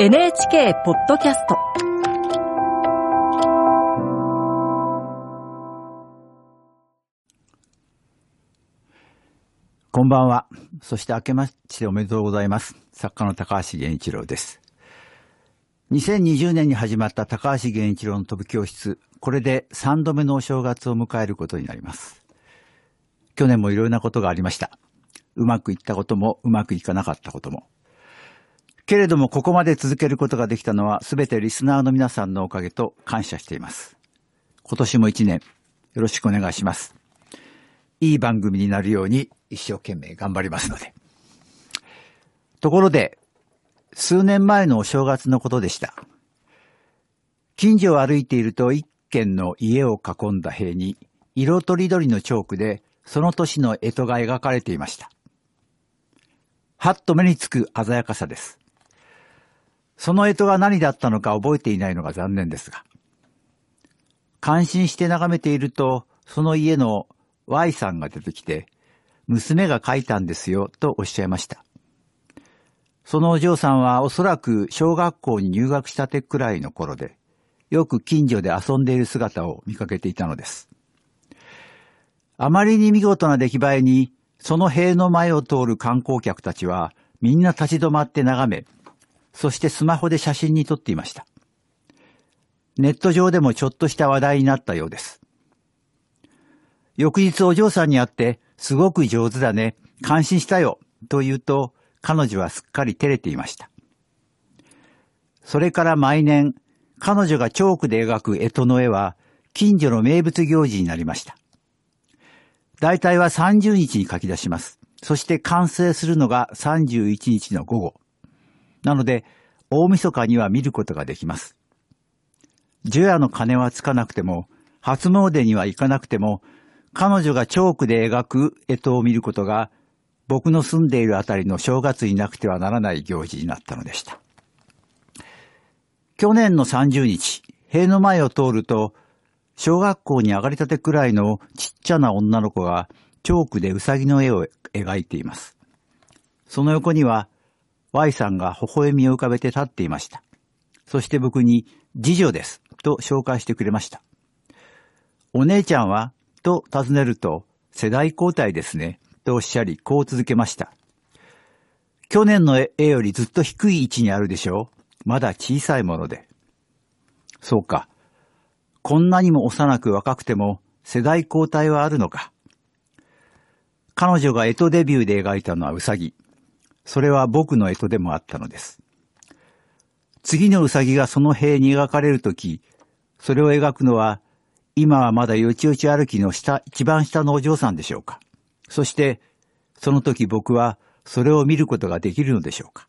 NHK ポッドキャストこんばんは。そして明けましておめでとうございます。作家の高橋源一郎です。2020年に始まった高橋源一郎の飛ぶ教室。これで3度目のお正月を迎えることになります。去年もいろいろなことがありました。うまくいったこともうまくいかなかったことも。けれどもここまで続けることができたのは全てリスナーの皆さんのおかげと感謝しています。今年も一年よろしくお願いします。いい番組になるように一生懸命頑張りますので。ところで、数年前のお正月のことでした。近所を歩いていると一軒の家を囲んだ塀に色とりどりのチョークでその年の干支が描かれていました。はっと目につく鮮やかさです。その干支が何だったのか覚えていないのが残念ですが。感心して眺めていると、その家の Y さんが出てきて、娘が書いたんですよ、とおっしゃいました。そのお嬢さんはおそらく小学校に入学したてくらいの頃で、よく近所で遊んでいる姿を見かけていたのです。あまりに見事な出来栄えに、その塀の前を通る観光客たちは、みんな立ち止まって眺め、そしてスマホで写真に撮っていました。ネット上でもちょっとした話題になったようです。翌日お嬢さんに会って、すごく上手だね、感心したよ、と言うと、彼女はすっかり照れていました。それから毎年、彼女がチョークで描く干支の絵は、近所の名物行事になりました。大体は30日に書き出します。そして完成するのが31日の午後。なので、大晦日には見ることができます。除夜の鐘はつかなくても、初詣には行かなくても、彼女がチョークで描く干支を見ることが、僕の住んでいるあたりの正月になくてはならない行事になったのでした。去年の30日、塀の前を通ると、小学校に上がりたてくらいのちっちゃな女の子がチョークでウサギの絵を描いています。その横には Y さんが微笑みを浮かべて立っていました。そして僕に次女ですと紹介してくれました。お姉ちゃんはと尋ねると世代交代ですねとおっしゃりこう続けました。去年の絵よりずっと低い位置にあるでしょうまだ小さいもので。そうか。こんなにも幼く若くても世代交代はあるのか。彼女が干支デビューで描いたのはウサギ。それは僕の絵とでもあったのです。次のウサギがその塀に描かれるとき、それを描くのは、今はまだよちよち歩きの下、一番下のお嬢さんでしょうか。そして、その時僕はそれを見ることができるのでしょうか。